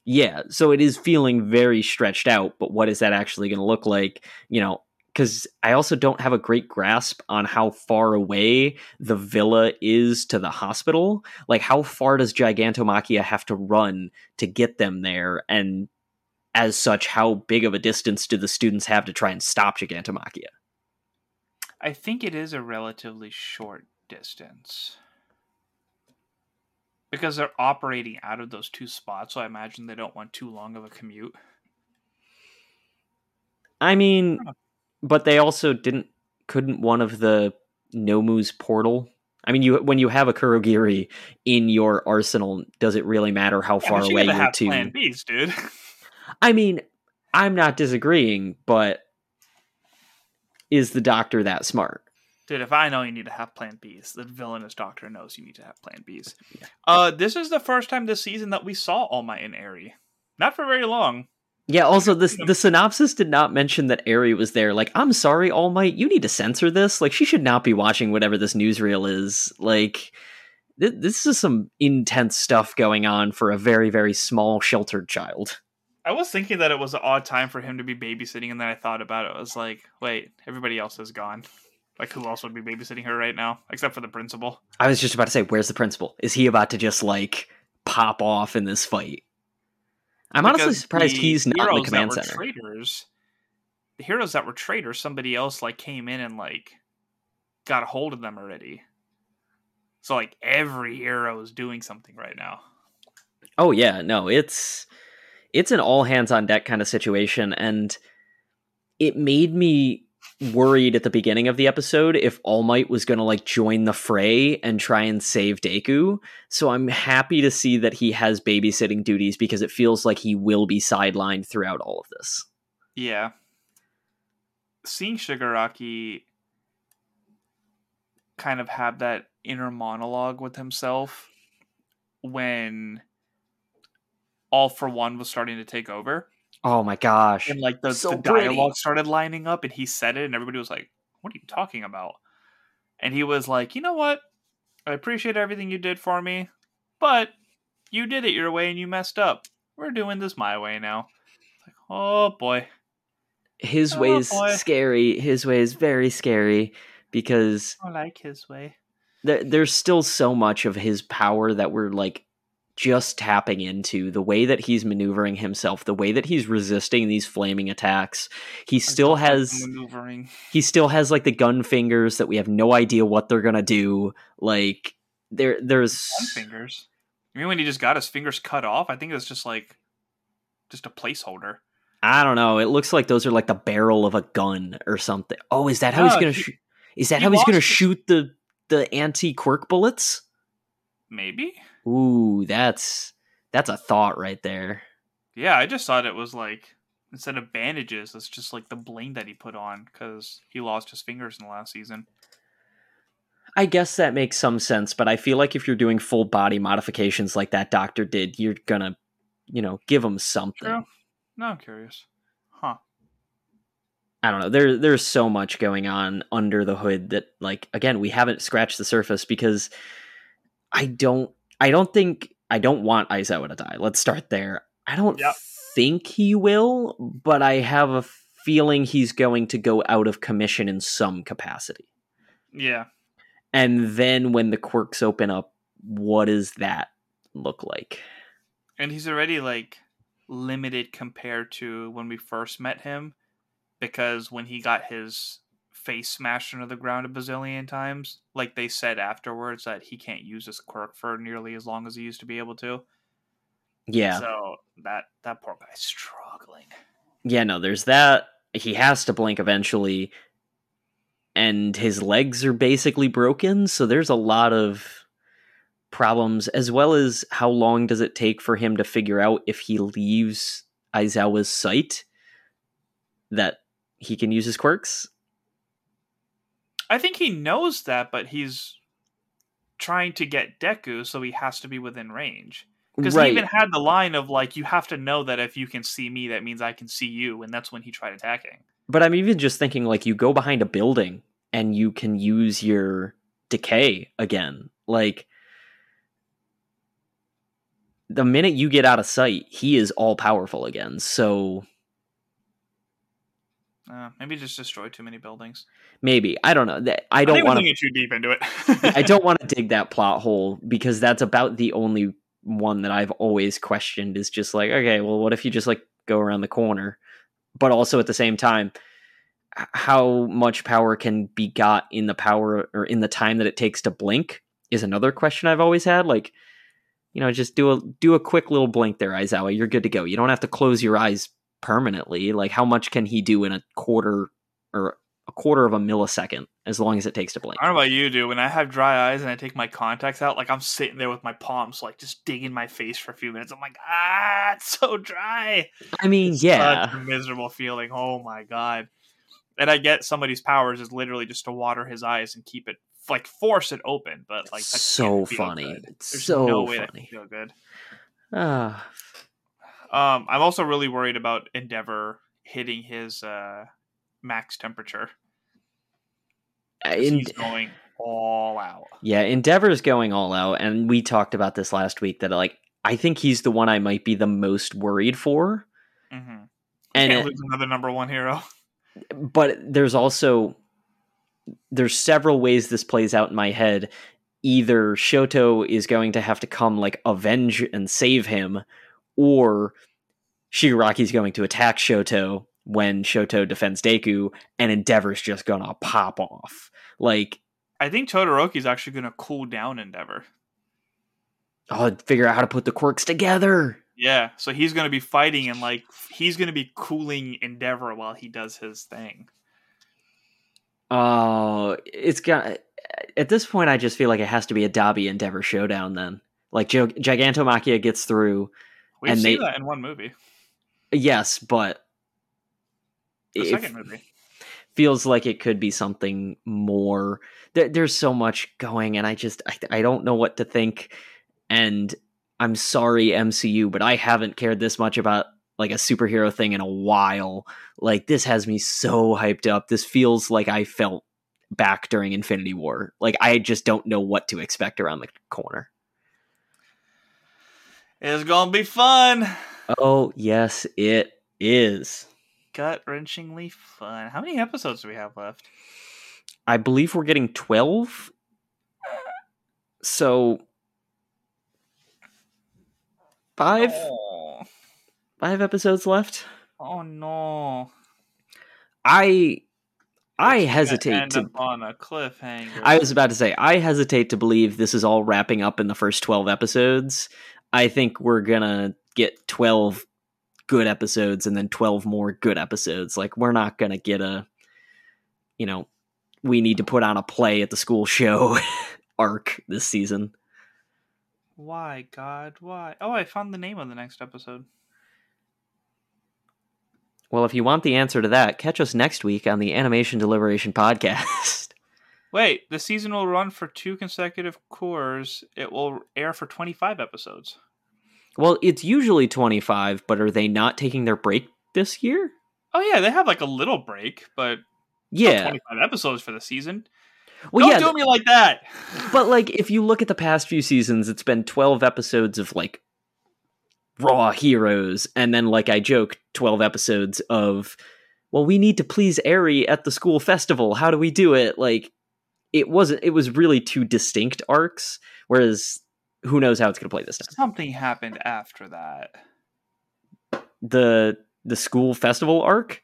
yeah, so it is feeling very stretched out, but what is that actually going to look like? You know, because I also don't have a great grasp on how far away the villa is to the hospital. Like, how far does Gigantomachia have to run to get them there? And as such, how big of a distance do the students have to try and stop Gigantomachia? I think it is a relatively short distance. Because they're operating out of those two spots, so I imagine they don't want too long of a commute. I mean. But they also didn't couldn't one of the Nomu's portal. I mean, you when you have a Kurogiri in your arsenal, does it really matter how Yeah, far you away you're have to? Plan Bs, dude. I mean, I'm not disagreeing, but is the doctor that smart? Dude, if I know you need to have plan Bs, the villainous doctor knows you need to have plan Bs. Uh, this is the first time this season that we saw All Might and Eri. Not for very long. Yeah, also this the synopsis did not mention that Eri was there. Like, I'm sorry, All Might, you need to censor this. Like, she should not be watching whatever this newsreel is. Like, th- this is some intense stuff going on for a very, very small, sheltered child. I was thinking that it was an odd time for him to be babysitting, and then I thought about it. I was like, wait, everybody else is gone. Like, who else would be babysitting her right now, except for the principal? I was just about to say, where's the principal? Is he about to just like pop off in this fight? I'm honestly surprised he's not in the command that were center. Traitors, the heroes that were traitors, somebody else like came in and like got a hold of them already. So like every hero is doing something right now. Oh yeah, no, it's it's an all hands on deck kind of situation, and it made me worried at the beginning of the episode if All Might was going to like join the fray and try and save Deku. So I'm happy to see that he has babysitting duties because it feels like he will be sidelined throughout all of this. Yeah. Seeing Shigaraki kind of have that inner monologue with himself when All for One was starting to take over. Oh my gosh. And like the, So the dialogue started lining up and he said it and everybody was like, What are you talking about? And he was like, You know what? I appreciate everything you did for me, but you did it your way and you messed up. We're doing this my way now. It's like, oh boy. His Oh, is boy. scary. His way is very scary because I like his way. there, there's still so much of his power that we're like just tapping into the way that he's maneuvering himself the way that he's resisting these flaming attacks he still don't like the has maneuvering. he still has like the gun fingers that we have no idea what they're gonna do like there there's One fingers. I mean, when he just got his fingers cut off, I think it's just like just a placeholder. i don't know it looks like those are like the barrel of a gun or something oh is that how he's gonna he- is that he how he's gonna shoot the the anti-quirk bullets Maybe. Ooh that's that's a thought right there Yeah, I just thought it was like instead of bandages, it's just like the bling that he put on because he lost his fingers in the last season. I guess that makes some sense, but I feel like if you're doing full body modifications like that doctor did, you're gonna, you know, give him something. True. No, I'm curious. Huh. I don't know. There, there's so much going on under the hood that, like, again, we haven't scratched the surface because I don't, I don't think, I don't want Aizawa to die. Let's start there. I don't Yep. think he will, but I have a feeling he's going to go out of commission in some capacity. Yeah. And then when the quirks open up, what does that look like? And he's already like limited compared to when we first met him because when he got his face smashed into the ground a bazillion times, like they said afterwards that he can't use his quirk for nearly as long as he used to be able to. Yeah. So that that poor guy's struggling. Yeah, no, there's that. He has to blink eventually. And his legs are basically broken, so there's a lot of problems, as well as how long does it take for him to figure out if he leaves Aizawa's sight that he can use his quirks? I think he knows that, but he's trying to get Deku, so he has to be within range. Because he even had the line of like, "You have to know that if you can see me, that means I can see you," and that's when he tried attacking. But I'm even just thinking like you go behind a building and you can use your decay again. Like the minute you get out of sight, he is all powerful again. So Uh, maybe just destroy too many buildings. maybe I don't know. I don't want to. get too deep into it. I don't want to dig that plot hole because that's about the only one that I've always questioned. Is just like okay, well, what if you just like go around the corner? But also at the same time, how much power can be got in the power or in the time that it takes to blink is another question I've always had. Like, you know, just do a do a quick little blink there, Aizawa. You're good to go. You don't have to close your eyes permanently. Like, how much can he do in a quarter or a quarter of a millisecond as long as it takes to blink? I don't know about you, dude. When I have dry eyes and I take my contacts out, like I'm sitting there with my palms, like just digging my face for a few minutes. I'm like, ah, it's so dry. I mean, It's yeah. such a miserable feeling. Oh my god. And I get somebody's powers is literally just to water his eyes and keep it like force it open, but like so funny. It's There's so no funny. feel good. Ah, Um, I'm also really worried about Endeavor hitting his uh, max temperature. in, he's going all out. yeah, Endeavor's going all out, and we talked about this last week. That like, I think he's the one I might be the most worried for. Mm-hmm. And it- lose another number one hero. but there's also there's several ways this plays out in my head either shoto is going to have to come like avenge and save him or shigaraki's going to attack shoto when shoto defends deku and endeavor's just gonna pop off like I think Todoroki's actually to cool down Endeavor. oh figure out how to put the quirks together Yeah, so he's to be fighting and like he's to be cooling Endeavor while he does his thing. oh it's got at this point i just feel like it has to be a dabi endeavor showdown then like gigantomachia gets through We've And seen they- that in one movie, Yes, but the second movie. feels like it could be something more. There, there's so much going, and I just I, I don't know what to think. And I'm sorry, MCU, but I haven't cared this much about like a superhero thing in a while. Like this has me so hyped up. This feels like I felt back during Infinity War. Like I just don't know what to expect around the corner. It's going to be fun. Oh yes, it is. Gut wrenchingly fun. How many episodes do we have left? I believe we're getting 12. So five, oh. five episodes left. oh no. I I It's hesitate to on a cliffhanger. I was about to say I hesitate to believe this is all wrapping up in the first 12 episodes. I think we're going to get 12 good episodes and then 12 more good episodes. Like we're not going to get a you know, we need to put on a play at the school show arc this season. Why, God, why? Oh, I found the name of the next episode. Well, if you want the answer to that, catch us next week on the Animation Deliberation Podcast. Wait, the season will run for two consecutive cours. It will air for 25 episodes. well, it's usually 25, but are they not taking their break this year? Oh, yeah, they have like a little break, but Yeah. 25 episodes for the season. Well, Don't yeah, do me like that. but like if you look at the past few seasons, it's been 12 episodes of like raw heroes and then like I joke 12 episodes of well, we need to please Eri at the school festival. How do we do it? Like it wasn't it was really two distinct arcs whereas who knows how it's going to play this time. Something happened after that. The the school festival arc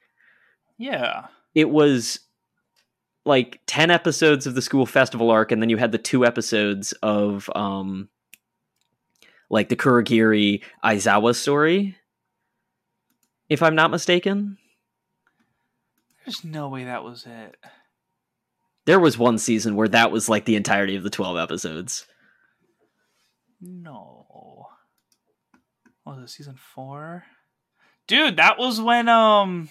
Yeah. it was like 10 episodes of the school festival arc and then you had the two episodes of um like the kurogiri aizawa story if i'm not mistaken There's no way that was it. There was one season where that was like the entirety of the 12 episodes No. Was it season four? Dude, that was when um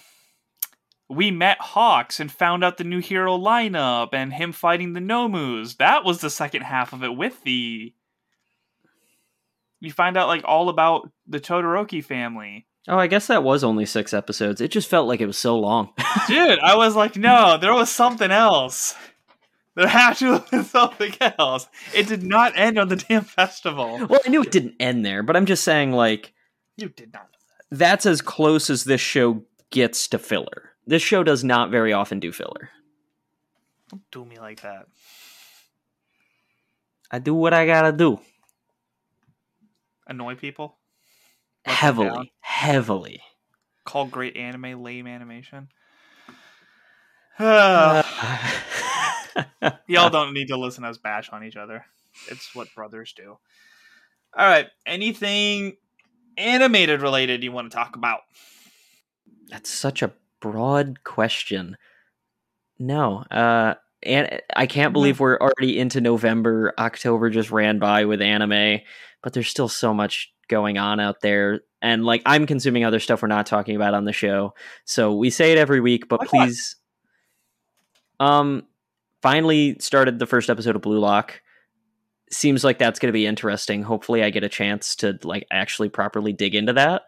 we met Hawks and found out the new hero lineup and him fighting the Nomus. That was the second half of it with the you find out like all about the Todoroki family. Oh i guess that was only six episodes it just felt like it was so long Dude, I was like, no, there was something else. There had to have been something else. It did not end on the damn festival. well i knew it didn't end there but i'm just saying like You did not. that's as close as this show gets to filler this show does not very often do filler Don't do me like that. I do what I gotta do. Annoy people. Let them down. Heavily, heavily. Call great anime lame animation. Uh, Y'all don't need to listen to us bash on each other. It's what brothers do. All right. Anything animated related you want to talk about? That's such a broad question. No, uh, and I can't believe we're already into November. October just ran by with anime, but there's still so much going on out there. And like, I'm consuming other stuff we're not talking about on the show. So we say it every week, but what? please, Um, finally started the first episode of Blue Lock. Seems like that's going to be interesting. Hopefully, I get a chance to like actually properly dig into that.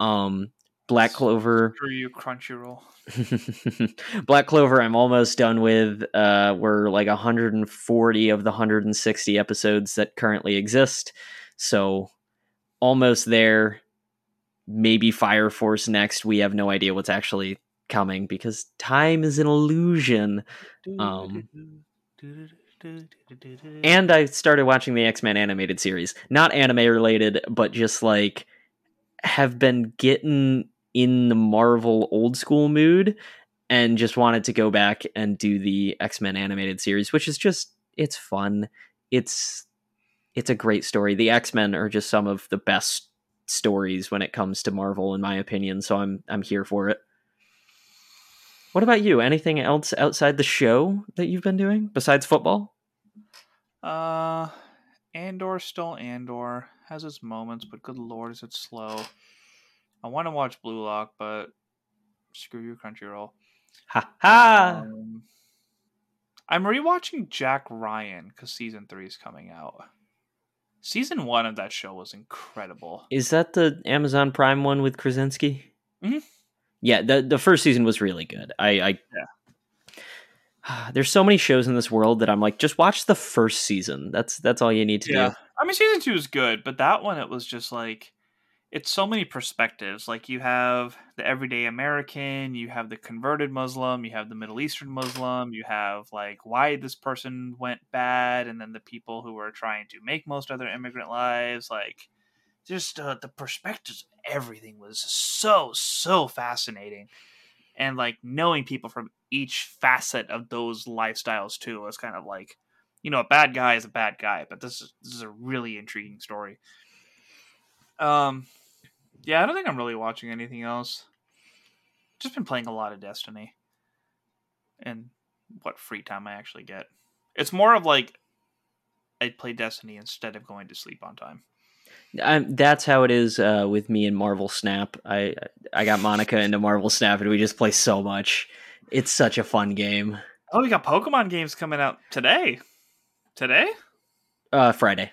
Um, Black Clover. Screw you, Crunchyroll. Black Clover, I'm almost done with. Uh, we're like 140 of the 160 episodes that currently exist, so almost there. Maybe Fire Force next. We have no idea what's actually coming because time is an illusion. Um, and I started watching the X Men animated series. Not anime related, but just like have been getting in the Marvel old school mood and just wanted to go back and do the X-Men animated series, which is just it's fun. It's it's a great story. The X-Men are just some of the best stories when it comes to Marvel in my opinion, so I'm I'm here for it. What about you? Anything else outside the show that you've been doing besides football? Uh Andor still Andor has its moments, but good lord, is it slow. I want to watch Blue Lock, but screw you, Crunchyroll. Ha ha! Um, I'm rewatching Jack Ryan because season three is coming out. Season one of that show was incredible. Is that the Amazon Prime one with Krasinski? Mhm. Yeah, the the first season was really good. I, I Yeah. There's so many shows in this world that I'm like, just watch the first season. That's that's all you need to do. I mean, season two is good, but that one it was just like it's so many perspectives. Like you have the everyday American, you have the converted Muslim, you have the Middle Eastern Muslim, you have like why this person went bad, and then the people who are trying to make most other immigrant lives. Like just uh, the perspectives of everything was so so fascinating, and like knowing people from each facet of those lifestyles too was kind of like you know, a bad guy is a bad guy, but this is this is a really intriguing story. Um, yeah, I don't think I'm really watching anything else. Just been playing a lot of Destiny, and what free time I actually get. It's more of like I play Destiny instead of going to sleep on time. Um, that's how it is uh, with me and Marvel Snap. I I got Monica into Marvel Snap, and we just play so much. It's such a fun game. Oh, we got Pokemon games coming out today. Today? Uh, Friday.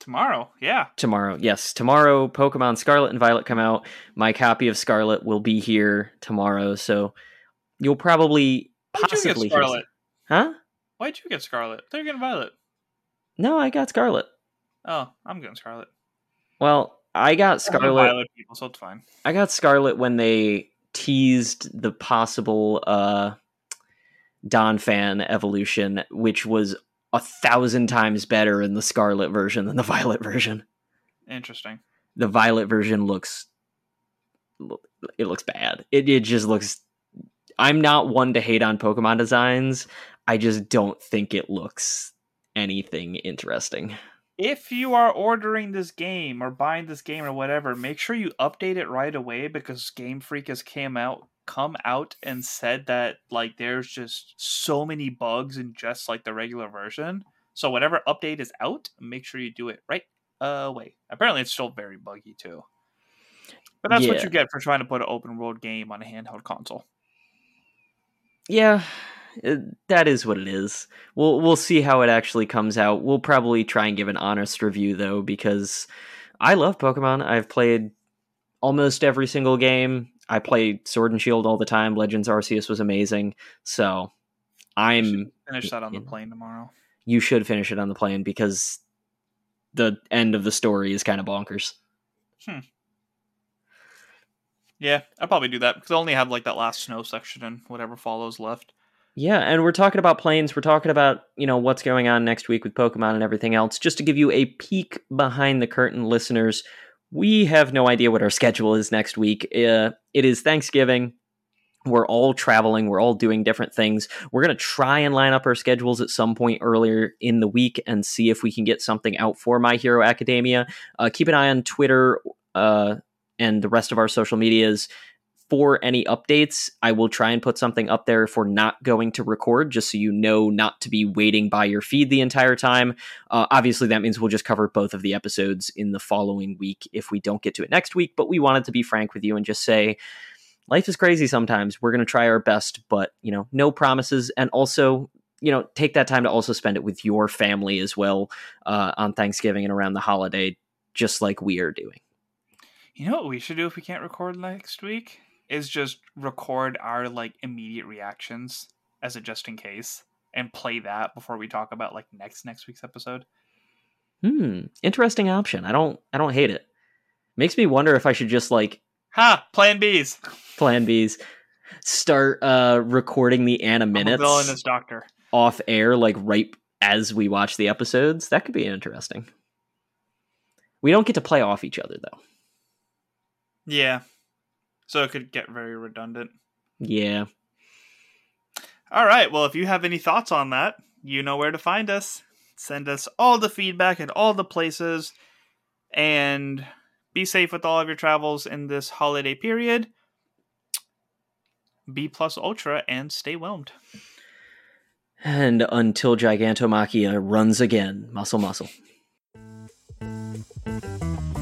Tomorrow? Yeah. Tomorrow, yes, tomorrow. Pokemon Scarlet and Violet come out. My copy of Scarlet will be here tomorrow, so you'll probably Why'd you possibly get Scarlet? Huh? Why'd you get Scarlet? They're getting Violet. No, I got Scarlet. Oh, I'm getting Scarlet. Well, I got Scarlet. Violet people, so it's fine. I got Scarlet when they teased the possible uh Donphan evolution, which was a thousand times better in the Scarlet version than the Violet version. Interesting. The Violet version looks it looks bad. It it just looks I'm not one to hate on Pokemon designs. I just don't think it looks anything interesting. if you are ordering this game or buying this game or whatever, make sure you update it right away because Game Freak has came out come out and said that like there's just so many bugs in just like the regular version. So whatever update is out, make sure you do it right away. Apparently it's still very buggy too. But that's what you get for trying to put an open world game on a handheld console. Yeah, that is what it is. We'll we'll see how it actually comes out. We'll probably try and give an honest review though because I love Pokemon. I've played almost every single game. I play Sword and Shield all the time. Legends Arceus was amazing. So I'm Finish that on the plane tomorrow. you should finish it on the plane because the end of the story is kind of bonkers. Hmm. Yeah, I'll probably do that because I only have like that last snow section and whatever follows left. Yeah, and we're talking about planes. We're talking about, you know, what's going on next week with Pokemon and everything else. Just to give you a peek behind the curtain, listeners, we have no idea what our schedule is next week. Uh, it is Thanksgiving. We're all traveling. We're all doing different things. We're going to try and line up our schedules at some point earlier in the week and see if we can get something out for My Hero Academia. Uh, keep an eye on Twitter uh, and the rest of our social medias for any updates. I will try and put something up there if we're not going to record, just so you know not to be waiting by your feed the entire time. Uh, obviously, that means we'll just cover both of the episodes in the following week if we don't get to it next week. But we wanted to be frank with you and just say, life is crazy sometimes. We're going to try our best, but, you know, no promises. And also, you know, take that time to also spend it with your family as well uh, on Thanksgiving and around the holiday, just like we are doing. You know what we should do if we can't record next week? Is just record our like immediate reactions as a just in case and play that before we talk about like next next week's episode. Hmm, interesting option. I don't I don't hate it. Makes me wonder if I should just like ha plan B's. Plan B's. Start uh recording the And a Minutes his doctor off air, like right as we watch the episodes. That could be interesting. We don't get to play off each other though. Yeah. So it could get very redundant. Yeah. All right. Well, if you have any thoughts on that, you know where to find us. Send us all the feedback at all the places. And be safe with all of your travels in this holiday period. B plus ultra and stay whelmed. And until Gigantomachia runs again, muscle muscle.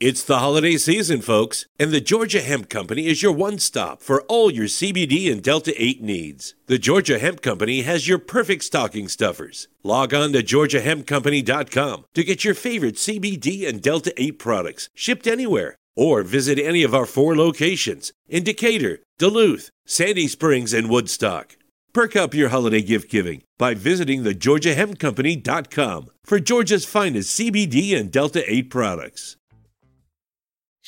It's the holiday season, folks, and the Georgia Hemp Company is your one stop for all your CBD and Delta 8 needs. The Georgia Hemp Company has your perfect stocking stuffers. Log on to GeorgiaHempCompany.com to get your favorite CBD and Delta 8 products shipped anywhere, or visit any of our four locations in Decatur, Duluth, Sandy Springs, and Woodstock. Perk up your holiday gift giving by visiting the GeorgiaHempCompany.com for Georgia's finest CBD and Delta 8 products.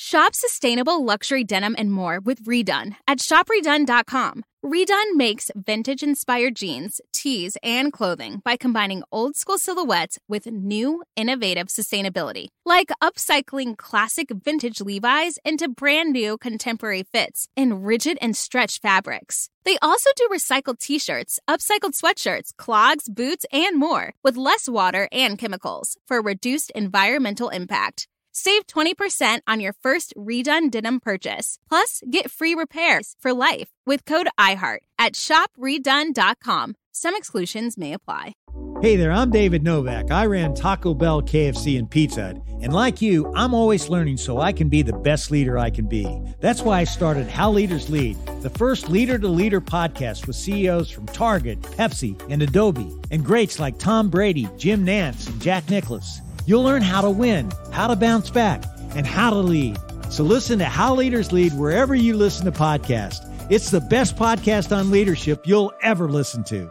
Shop sustainable luxury denim and more with Redone at shopredone.com. Redone makes vintage inspired jeans, tees, and clothing by combining old school silhouettes with new, innovative sustainability, like upcycling classic vintage Levi's into brand new contemporary fits in rigid and stretch fabrics. They also do recycled t shirts, upcycled sweatshirts, clogs, boots, and more with less water and chemicals for reduced environmental impact. Save 20% on your first redone denim purchase. Plus, get free repairs for life with code IHEART at shopredone.com. Some exclusions may apply. Hey there, I'm David Novak. I ran Taco Bell, KFC, and Pizza Hut. And like you, I'm always learning so I can be the best leader I can be. That's why I started How Leaders Lead, the first leader to leader podcast with CEOs from Target, Pepsi, and Adobe, and greats like Tom Brady, Jim Nantz, and Jack Nicklaus. You'll learn how to win, how to bounce back, and how to lead. So listen to How Leaders Lead wherever you listen to podcasts. It's the best podcast on leadership you'll ever listen to.